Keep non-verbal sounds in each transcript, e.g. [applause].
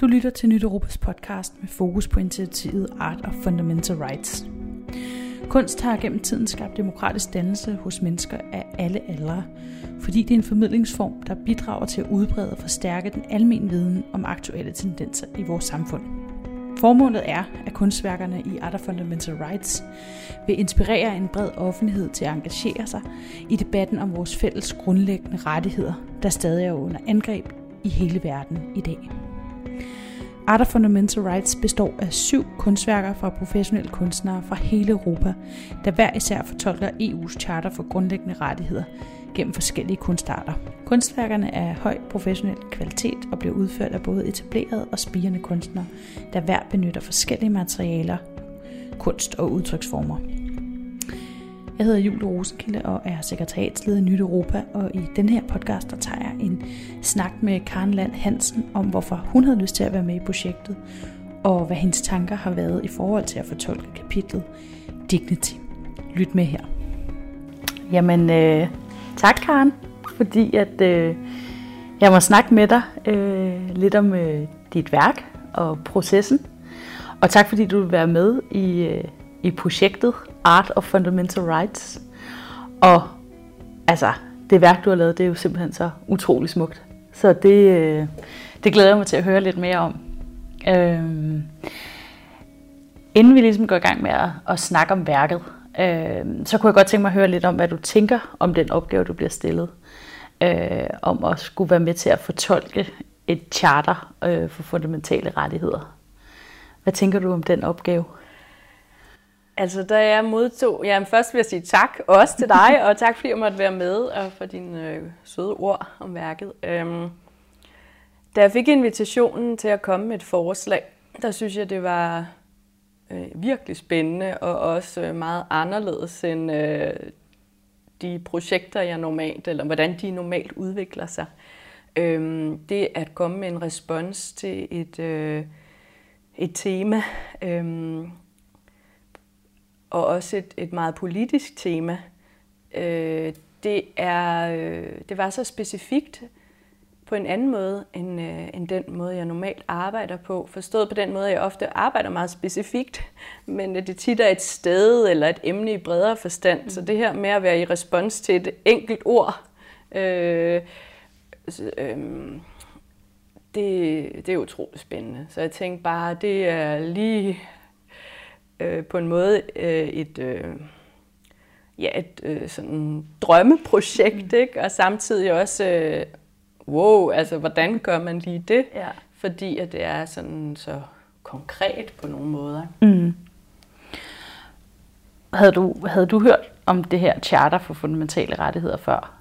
Du lytter til Nyt Europas podcast med fokus på initiativet Art of Fundamental Rights. Kunst har gennem tiden skabt demokratisk dannelse hos mennesker af alle aldre, fordi det er en formidlingsform, der bidrager til at udbrede og forstærke den almindelige viden om aktuelle tendenser i vores samfund. Formålet er, at kunstværkerne i Art of Fundamental Rights vil inspirere en bred offentlighed til at engagere sig i debatten om vores fælles grundlæggende rettigheder, der stadig er under angreb i hele verden i dag. Art of Fundamental Rights består af syv kunstværker fra professionelle kunstnere fra hele Europa, der hver især fortolker EU's charter for grundlæggende rettigheder gennem forskellige kunstarter. Kunstværkerne er af høj professionel kvalitet og bliver udført af både etablerede og spirende kunstnere, der hver benytter forskellige materialer, kunst og udtryksformer. Jeg hedder Julie Rosenkilde og er sekretariatsleder i Nyt Europa, og i den her podcast der tager jeg en snak med Karen Land Hansen om, hvorfor hun havde lyst til at være med i projektet, og hvad hendes tanker har været i forhold til at fortolke kapitlet Dignity. Lyt med her. Jamen, øh, tak Karen, fordi at øh, jeg må snakke med dig øh, lidt om øh, dit værk og processen. Og tak fordi du vil være med i, øh, i projektet Art of Fundamental Rights. Og altså, det værk, du har lavet, det er jo simpelthen så utrolig smukt. Så det, øh, det glæder jeg mig til at høre lidt mere om. Øhm, inden vi ligesom går i gang med at, at snakke om værket, øh, så kunne jeg godt tænke mig at høre lidt om, hvad du tænker om den opgave, du bliver stillet. Øh, om at skulle være med til at fortolke et charter øh, for fundamentale rettigheder. Hvad tænker du om den opgave? Altså, da jeg modtog... Jamen, først vil jeg sige tak også til dig, [laughs] og tak fordi jeg måtte være med, og for dine øh, søde ord om værket. Øhm, da jeg fik invitationen til at komme med et forslag, der synes jeg, det var øh, virkelig spændende, og også øh, meget anderledes end øh, de projekter, jeg normalt, eller hvordan de normalt udvikler sig. Øhm, det at komme med en respons til et, øh, et tema, øh, og også et, et meget politisk tema. Øh, det, er, øh, det var så specifikt på en anden måde, end, øh, end den måde, jeg normalt arbejder på. Forstået på den måde, at jeg ofte arbejder meget specifikt, men det tit er et sted eller et emne i bredere forstand. Mm. Så det her med at være i respons til et enkelt ord, øh, øh, det, det er utroligt spændende. Så jeg tænkte bare, det er lige øh, på en måde øh, et, øh, ja, et øh, sådan drømmeprojekt, mm. ikke? og samtidig også, øh, wow, altså hvordan gør man lige det? Ja. Fordi at det er sådan så konkret på nogle måder. Mm. Havde, du, havde du hørt om det her charter for fundamentale rettigheder før?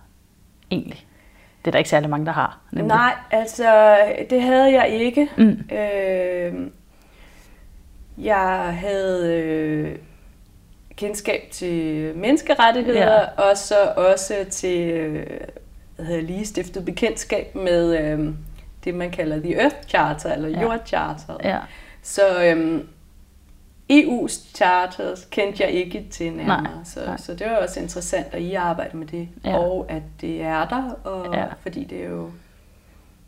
Egentlig. Det er der ikke særlig mange, der har. Nemlig. Nej, altså det havde jeg ikke. Mm. Øh, jeg havde øh, kendskab til menneskerettigheder, ja. og så også til øh, jeg havde lige stiftet bekendtskab med øh, det, man kalder The Earth Charter, eller ja. Jordcharter. Ja. Så øh, EU's charters kendte jeg ikke til nærmere, nej, så, nej. så det var også interessant, at I arbejder med det, ja. og at det er der, og ja. fordi det er jo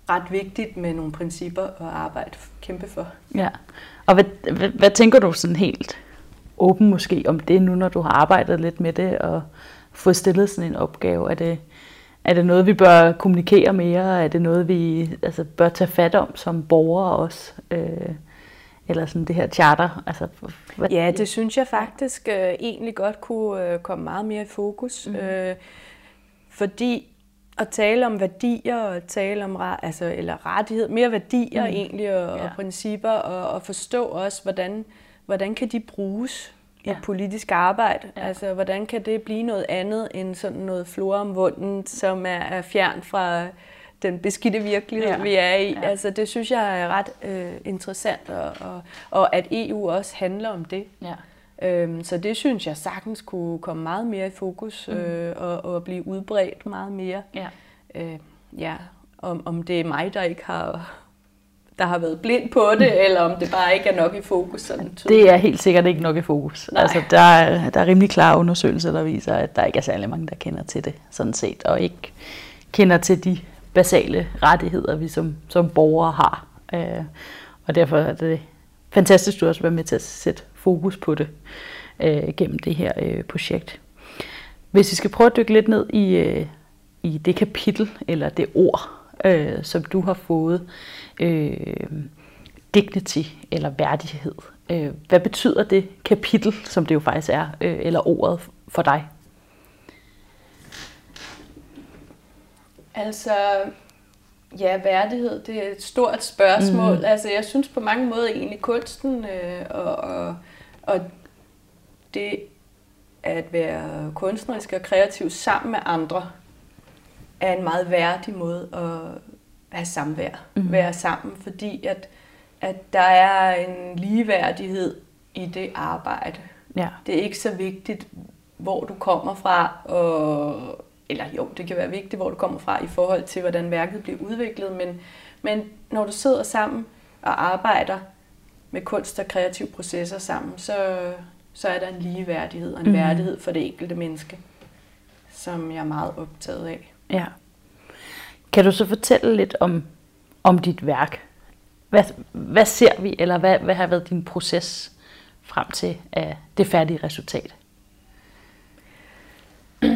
ret vigtigt med nogle principper at arbejde kæmpe for. Ja, og hvad, hvad, hvad tænker du sådan helt åben måske om det nu, når du har arbejdet lidt med det og fået stillet sådan en opgave? Er det, er det noget, vi bør kommunikere mere? Er det noget, vi altså, bør tage fat om som borgere også? Øh, eller sådan det her charter? Altså, hvad? Ja, det synes jeg faktisk øh, egentlig godt kunne øh, komme meget mere i fokus. Mm. Øh, fordi at tale om værdier og tale om altså, eller rettighed, mere værdier mm. egentlig og, ja. og principper og, og forstå også, hvordan, hvordan kan de bruges i ja. politisk arbejde. Ja. Altså, hvordan kan det blive noget andet end sådan noget flora om vunden, som er, er fjern fra den beskidte virkelighed, ja. vi er i. Ja. Altså, det synes jeg er ret øh, interessant, og, og, og at EU også handler om det. Ja. Øhm, så det synes jeg sagtens kunne komme meget mere i fokus mm. øh, og, og blive udbredt meget mere. Ja. Øh, ja. Om, om det er mig, der ikke har der har været blind på det, mm. eller om det bare ikke er nok i fokus. Sådan det er helt sikkert ikke nok i fokus. Nej. Altså, der, er, der er rimelig klare undersøgelser, der viser, at der ikke er særlig mange, der kender til det, sådan set, og ikke kender til de basale rettigheder, vi som, som borgere har. Øh, og derfor er det fantastisk, at du også være med til at sætte fokus på det øh, gennem det her øh, projekt. Hvis vi skal prøve at dykke lidt ned i, øh, i det kapitel, eller det ord, øh, som du har fået, øh, dignity eller værdighed. Øh, hvad betyder det kapitel, som det jo faktisk er, øh, eller ordet for dig? Altså, ja, værdighed, det er et stort spørgsmål. Mm. Altså, jeg synes på mange måder egentlig kunsten øh, og, og, og det at være kunstnerisk og kreativ sammen med andre, er en meget værdig måde at have samvær, mm. være sammen, fordi at, at der er en ligeværdighed i det arbejde. Ja. Det er ikke så vigtigt, hvor du kommer fra, og, eller jo, det kan være vigtigt, hvor du kommer fra i forhold til, hvordan værket bliver udviklet, men, men når du sidder sammen og arbejder med kunst og kreative processer sammen, så, så er der en ligeværdighed og en mm. værdighed for det enkelte menneske, som jeg er meget optaget af. Ja. Kan du så fortælle lidt om, om dit værk? Hvad, hvad ser vi, eller hvad, hvad har været din proces frem til af det færdige resultat? [clears throat]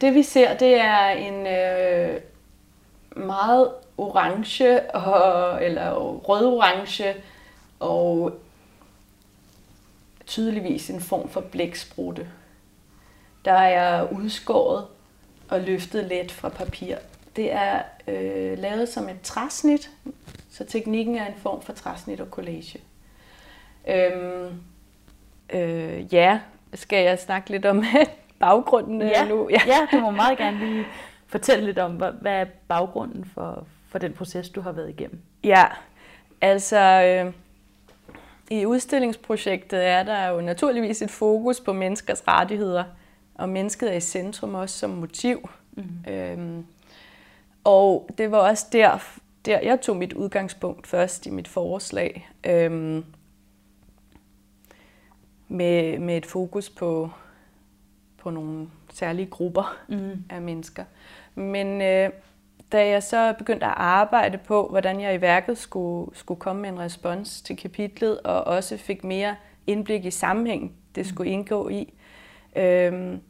Det vi ser, det er en øh, meget orange, og, eller rød-orange, og tydeligvis en form for blæksprutte. Der er udskåret og løftet let fra papir. Det er øh, lavet som et træsnit, så teknikken er en form for træsnit og collage. Øhm, øh, ja, skal jeg snakke lidt om [laughs] baggrunden ja, nu? Ja. ja, [laughs] du må meget gerne lige fortælle lidt om, hvad, hvad er baggrunden for, for den proces, du har været igennem? Ja, altså øh, i udstillingsprojektet er der jo naturligvis et fokus på menneskers rettigheder, og mennesket er i centrum også som motiv. Mm. Øhm, og det var også der, der, jeg tog mit udgangspunkt først i mit forslag, øhm, med, med et fokus på, på nogle særlige grupper mm. af mennesker. Men øh, da jeg så begyndte at arbejde på, hvordan jeg i værket skulle, skulle komme med en respons til kapitlet, og også fik mere indblik i sammenhæng, det skulle indgå i, øhm,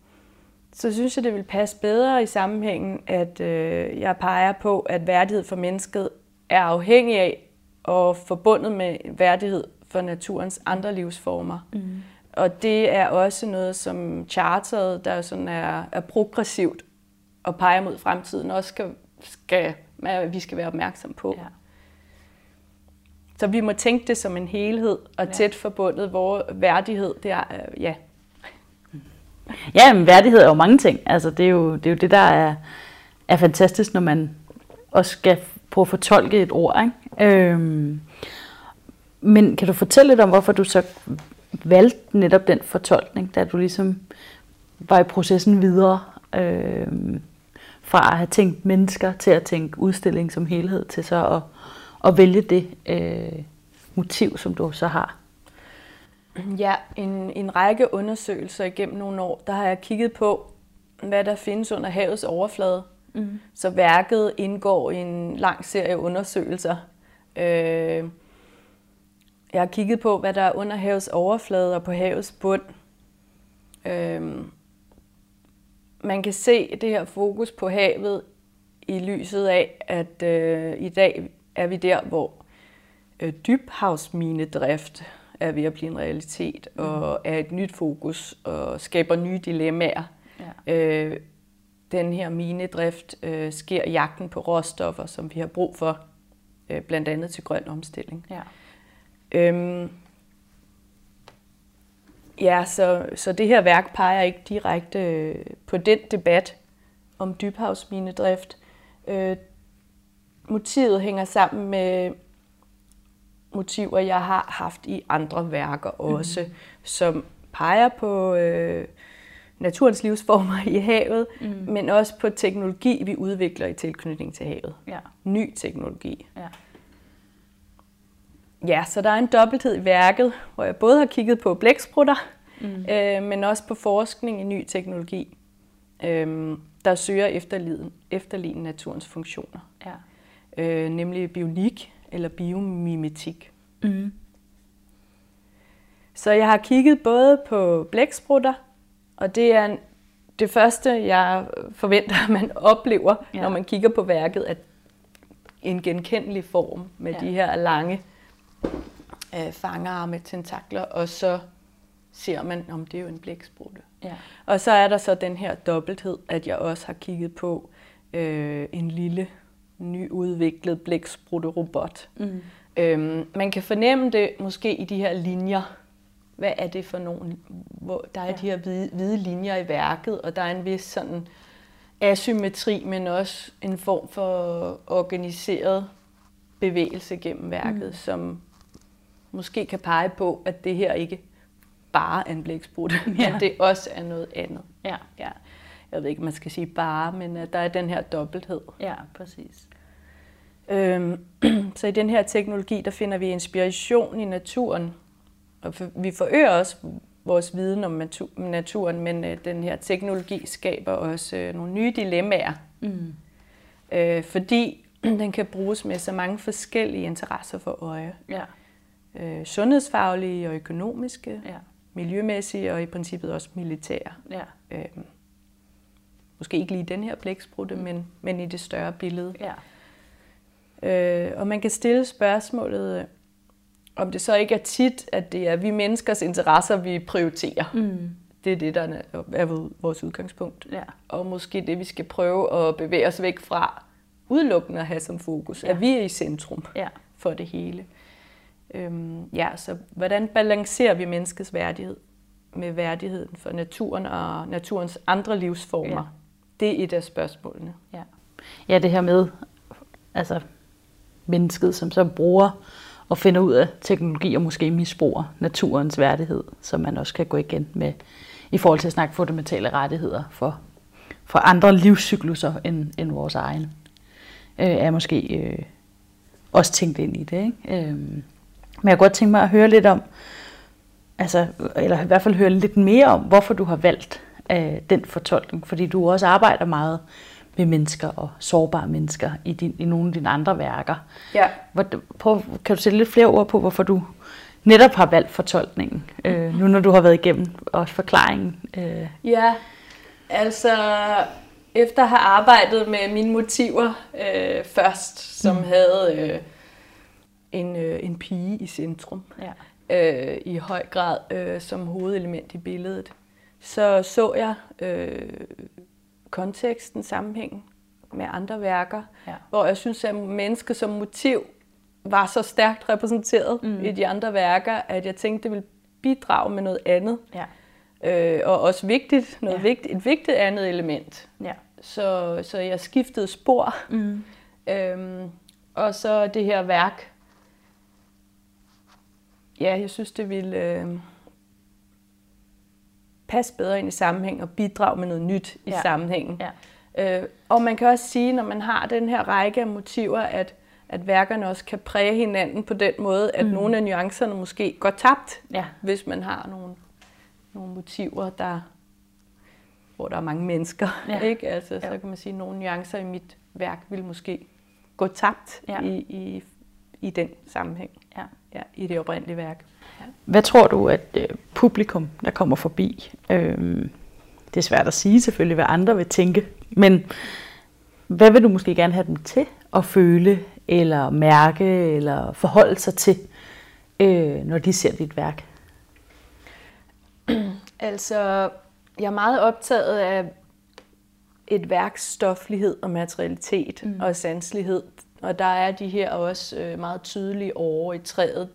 så synes jeg, det vil passe bedre i sammenhængen, at øh, jeg peger på, at værdighed for mennesket er afhængig af og forbundet med værdighed for naturens andre livsformer. Mm. Og det er også noget, som charteret, der sådan er, er progressivt og peger mod fremtiden, også skal, skal, vi skal være opmærksom på. Ja. Så vi må tænke det som en helhed og ja. tæt forbundet, hvor værdighed, det er, øh, ja, Ja, men værdighed er jo mange ting. Altså, det, er jo, det er jo det, der er, er fantastisk, når man også skal prøve at fortolke et ord. Ikke? Øhm, men kan du fortælle lidt om, hvorfor du så valgte netop den fortolkning, da du ligesom var i processen videre øhm, fra at have tænkt mennesker til at tænke udstilling som helhed, til så at, at vælge det øh, motiv, som du så har? Ja, en, en række undersøgelser igennem nogle år, der har jeg kigget på, hvad der findes under havets overflade. Mm. Så værket indgår i en lang serie undersøgelser. Øh, jeg har kigget på, hvad der er under havets overflade og på havets bund. Øh, man kan se det her fokus på havet i lyset af, at øh, i dag er vi der, hvor øh, dybhavsminedrift er ved at blive en realitet, mm. og er et nyt fokus, og skaber nye dilemmaer. Ja. Øh, den her minedrift øh, sker jagten på råstoffer, som vi har brug for, øh, blandt andet til grøn omstilling. Ja. Øhm, ja, så, så det her værk peger ikke direkte øh, på den debat om dybhavsminedrift. Øh, motivet hænger sammen med motiver, jeg har haft i andre værker også, mm. som peger på øh, naturens livsformer i havet, mm. men også på teknologi, vi udvikler i tilknytning til havet. Ja. Ny teknologi. Ja. Ja, så der er en dobbelthed i værket, hvor jeg både har kigget på blæksprutter, mm. øh, men også på forskning i ny teknologi, øh, der søger efterligne, efterligne naturens funktioner. Ja. Øh, nemlig bionik, eller biomimetik. Mm. Så jeg har kigget både på blæksprutter, og det er det første, jeg forventer, at [laughs] man oplever, ja. når man kigger på værket, at en genkendelig form med ja. de her lange øh, fangerarme, tentakler, og så ser man, om det er jo en blæksprutte. Ja. Og så er der så den her dobbelthed, at jeg også har kigget på øh, en lille nyudviklet blæksprutte-robot. Mm. Øhm, man kan fornemme det måske i de her linjer. Hvad er det for nogle? Hvor der er ja. de her hvide, hvide linjer i værket, og der er en vis sådan asymmetri, men også en form for organiseret bevægelse gennem værket, mm. som måske kan pege på, at det her ikke bare er en blæksprutte, ja. men det også er noget andet. Ja. ja. Jeg ved ikke, man skal sige bare, men at der er den her dobbelthed. Ja, præcis. Øhm, [clears throat] så i den her teknologi, der finder vi inspiration i naturen, og vi forøger også vores viden om naturen, men øh, den her teknologi skaber også øh, nogle nye dilemmaer. Mm. Øh, fordi [clears throat] den kan bruges med så mange forskellige interesser for øje. Ja. Øh, sundhedsfaglige og økonomiske, ja. miljømæssige og i princippet også militære. Ja. Øh, måske ikke lige den her blæksprutte, mm. men, men i det større billede. Ja. Øh, og man kan stille spørgsmålet, om det så ikke er tit, at det er vi menneskers interesser, vi prioriterer. Mm. Det er det, der er vores udgangspunkt. Ja. Og måske det, vi skal prøve at bevæge os væk fra, udelukkende at have som fokus, ja. at vi er i centrum ja. for det hele. Øhm, ja, så hvordan balancerer vi menneskets værdighed med værdigheden for naturen og naturens andre livsformer? Ja. Det er et af spørgsmålene. Ja, ja det her med altså mennesket, som så bruger og finder ud af teknologi og måske misbruger naturens værdighed, som man også kan gå igen med i forhold til at snakke fundamentale rettigheder for, for andre livscykluser end, end vores egen, øh, er måske øh, også tænkt ind i det. Ikke? Øh, men jeg kunne godt tænke mig at høre lidt om, altså, eller i hvert fald høre lidt mere om, hvorfor du har valgt øh, den fortolkning, fordi du også arbejder meget med mennesker og sårbare mennesker i, din, i nogle af dine andre værker. Ja. Hvor, prøv, kan du sætte lidt flere ord på, hvorfor du netop har valgt fortolkningen, øh, nu når du har været igennem også forklaringen? Øh. Ja, altså efter at have arbejdet med mine motiver øh, først, som mm. havde øh, en, øh, en pige i centrum, ja. øh, i høj grad øh, som hovedelement i billedet, så så jeg øh, konteksten, sammenhængen med andre værker, ja. hvor jeg synes, at mennesket som motiv var så stærkt repræsenteret mm. i de andre værker, at jeg tænkte, det ville bidrage med noget andet. Ja. Øh, og også vigtigt, noget ja. vigtigt, et vigtigt andet element. Ja. Så, så jeg skiftede spor. Mm. Øhm, og så det her værk. Ja, jeg synes, det ville... Øh, passe bedre ind i sammenhæng og bidrage med noget nyt i ja. sammenhængen. Ja. Øh, og man kan også sige, når man har den her række af motiver, at, at værkerne også kan præge hinanden på den måde, at mm. nogle af nuancerne måske går tabt, ja. hvis man har nogle, nogle motiver, der, hvor der er mange mennesker. Ja. [laughs] Ikke? Altså, så kan man sige, at nogle nuancer i mit værk vil måske gå tabt ja. i, i, i den sammenhæng, ja. Ja, i det oprindelige værk. Hvad tror du, at øh, publikum, der kommer forbi, øh, det er svært at sige selvfølgelig, hvad andre vil tænke, men hvad vil du måske gerne have dem til at føle, eller mærke, eller forholde sig til, øh, når de ser dit værk? [clears throat] Altså, jeg er meget optaget af et værks stoflighed og materialitet mm. og sanselighed. Og der er de her også øh, meget tydelige over i træet,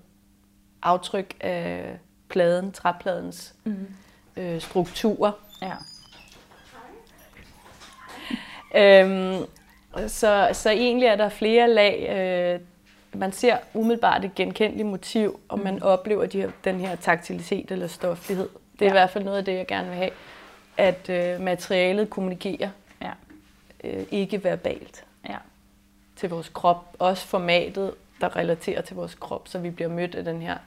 aftryk af pladen, træpladens mm. øh, strukturer. Ja. Øhm, så, så egentlig er der flere lag. Øh, man ser umiddelbart et genkendeligt motiv, og man mm. oplever de her, den her taktilitet eller stoflighed. Det er ja. i hvert fald noget af det, jeg gerne vil have. At øh, materialet kommunikerer, ja. øh, ikke verbalt, ja til vores krop. Også formatet, der relaterer til vores krop, så vi bliver mødt af den her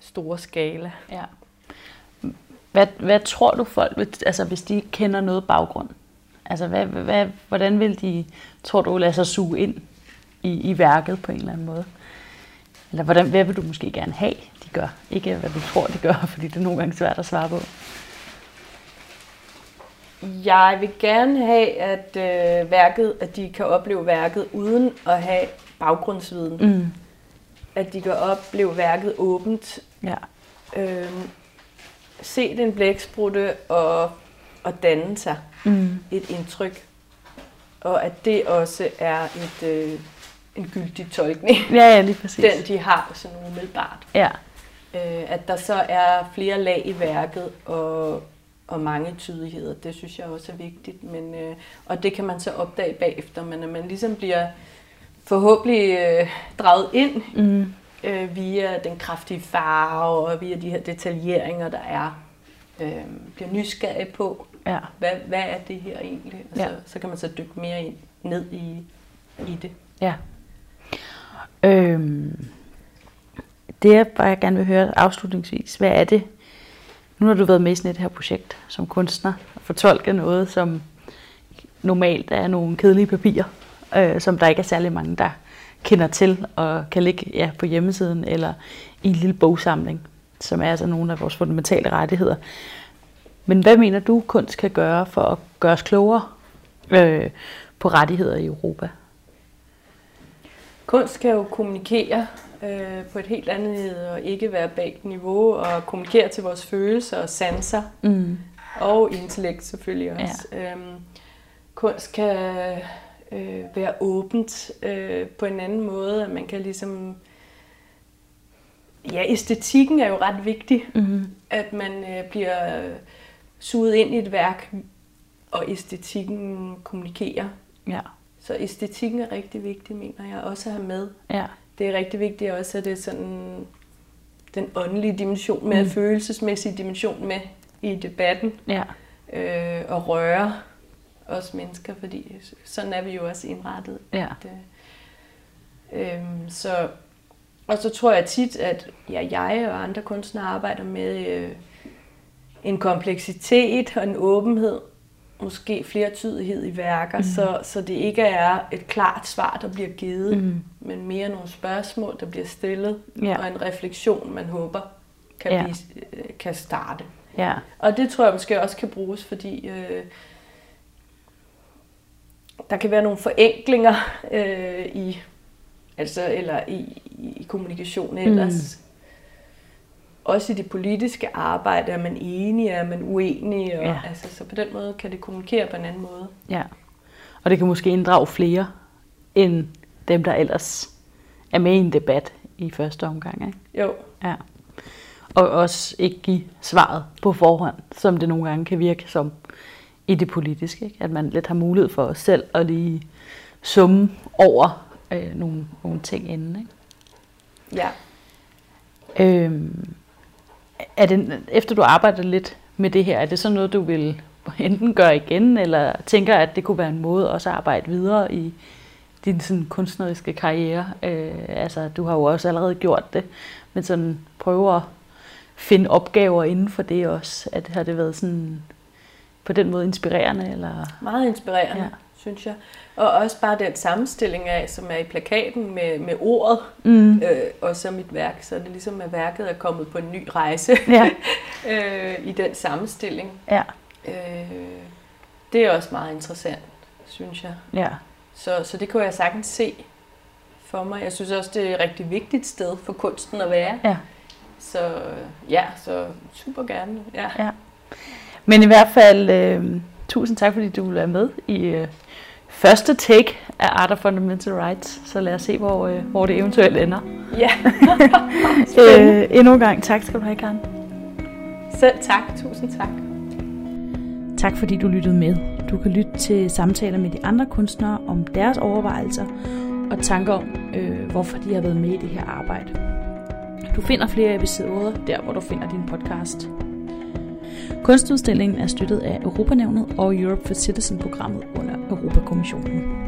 store skala. Ja. Hvad, hvad tror du folk, vil, altså hvis de kender noget baggrund? Altså hvad, hvad, hvordan vil de, tror du, lade sig suge ind i, i værket på en eller anden måde? Eller hvordan, hvad vil du måske gerne have, de gør? Ikke hvad du tror, de gør, [laughs] fordi det er nogle gange svært at svare på. Jeg vil gerne have, at øh, værket, at de kan opleve værket uden at have baggrundsviden. Mm. At de kan opleve værket åbent. Ja. Øh, se den blæksprutte og, og danne sig Mm. et indtryk. Og at det også er et, øh, en gyldig tolkning, Ja, ja, lige præcis. den de har sådan umiddelbart. Ja. Øh, at der så er flere lag i værket og, og mange tydeligheder, det synes jeg også er vigtigt. Men, øh, og det kan man så opdage bagefter, men at man ligesom bliver forhåbentlig øh, draget ind Mm. øh, via den kraftige farve og via de her detaljeringer, der er. Øh, bliver nysgerrig på, Ja. hvad, hvad er det her egentlig? Og Ja. så, så kan man så dykke mere ind, ned i, i det. Ja. Øhm, det jeg bare gerne vil høre afslutningsvis, hvad er det, nu har du været med i sådan et her projekt som kunstner, og fortolket noget, som normalt er nogle kedelige papirer, øh, som der ikke er særlig mange, der kender til, og kan ligge ja, på hjemmesiden, eller i en lille bogsamling, som er altså nogle af vores fundamentale rettigheder. Men hvad mener du, kunst kan gøre for at gøre os klogere øh, på rettigheder i Europa? Kunst kan jo kommunikere øh, på et helt andet og ikke verbalt niveau, og kommunikere til vores følelser og sanser, Mm. og intellekt selvfølgelig også. Ja. Øhm, kunst kan øh, være åbent øh, på en anden måde, at man kan ligesom... Ja, æstetikken er jo ret vigtig, Mm. at man øh, bliver suget ind i et værk, og æstetikken kommunikerer. Ja, Så æstetikken er rigtig vigtig, mener jeg, også at have med. ja, Det er rigtig vigtigt også, at det er sådan den åndelige dimension med, Mm. følelsesmæssige dimension med i debatten, ja, øh, og røre os mennesker, fordi sådan er vi jo også indrettet. ja, Det, øhm, så, og så tror jeg tit, at ja, jeg og andre kunstnere arbejder med øh, en kompleksitet og en åbenhed, måske flertydighed i værker, mm. så, så det ikke er et klart svar, der bliver givet, Mm. men mere nogle spørgsmål, der bliver stillet, Ja. og en refleksion, man håber kan, Ja. blive, øh, kan starte. ja, Og det tror jeg måske også kan bruges, fordi øh, der kan være nogle forenklinger øh, i, altså, eller i, i kommunikation ellers. Mm. Også i det politiske arbejde er man enige, er man uenige, og, Ja. altså, så på den måde kan det kommunikere på en anden måde. ja. Og det kan måske inddrage flere end dem, der ellers er med i en debat i første omgang. Ikke? Jo, Ja. Og også ikke give svaret på forhånd, som det nogle gange kan virke som i det politiske. Ikke? At man lidt har mulighed for os selv at lige summe over øh, nogle, nogle ting inden. Ikke? ja. Øhm, er det, efter du arbejder lidt med det her, er det så noget, du vil enten gøre igen, eller tænker, at det kunne være en måde også at arbejde videre i din sådan, kunstneriske karriere? Øh, altså, du har jo også allerede gjort det, men sådan prøve at finde opgaver inden for det også. At har det været sådan på den måde inspirerende? Eller? Meget inspirerende, Ja. Synes jeg. Og også bare den sammenstilling af, som er i plakaten med, med ordet, Mm. øh, og så mit værk, så er det ligesom, at værket er kommet på en ny rejse Ja, [laughs] øh, i den sammenstilling. ja, Øh, det er også meget interessant, synes jeg. ja, Så, så det kunne jeg sagtens se for mig. Jeg synes også, det er et rigtig vigtigt sted for kunsten at være. ja. Så ja, så super gerne. Ja. Ja. Men i hvert fald, øh, tusind tak, fordi du vil være med i øh, første take af Art of Fundamental Rights. Så lad os se, hvor, øh, hvor det eventuelt ender. ja. [laughs] [laughs] Øh, endnu en gang, tak skal du have, Karen. Selv tak. Tusind tak. Tak fordi du lyttede med. Du kan lytte til samtaler med de andre kunstnere om deres overvejelser og tanker om, øh, hvorfor de har været med i det her arbejde. Du finder flere episoder der, hvor du finder din podcast. Kunstudstillingen er støttet af Europanævnet og Europe for Citizen-programmet under Europakommissionen.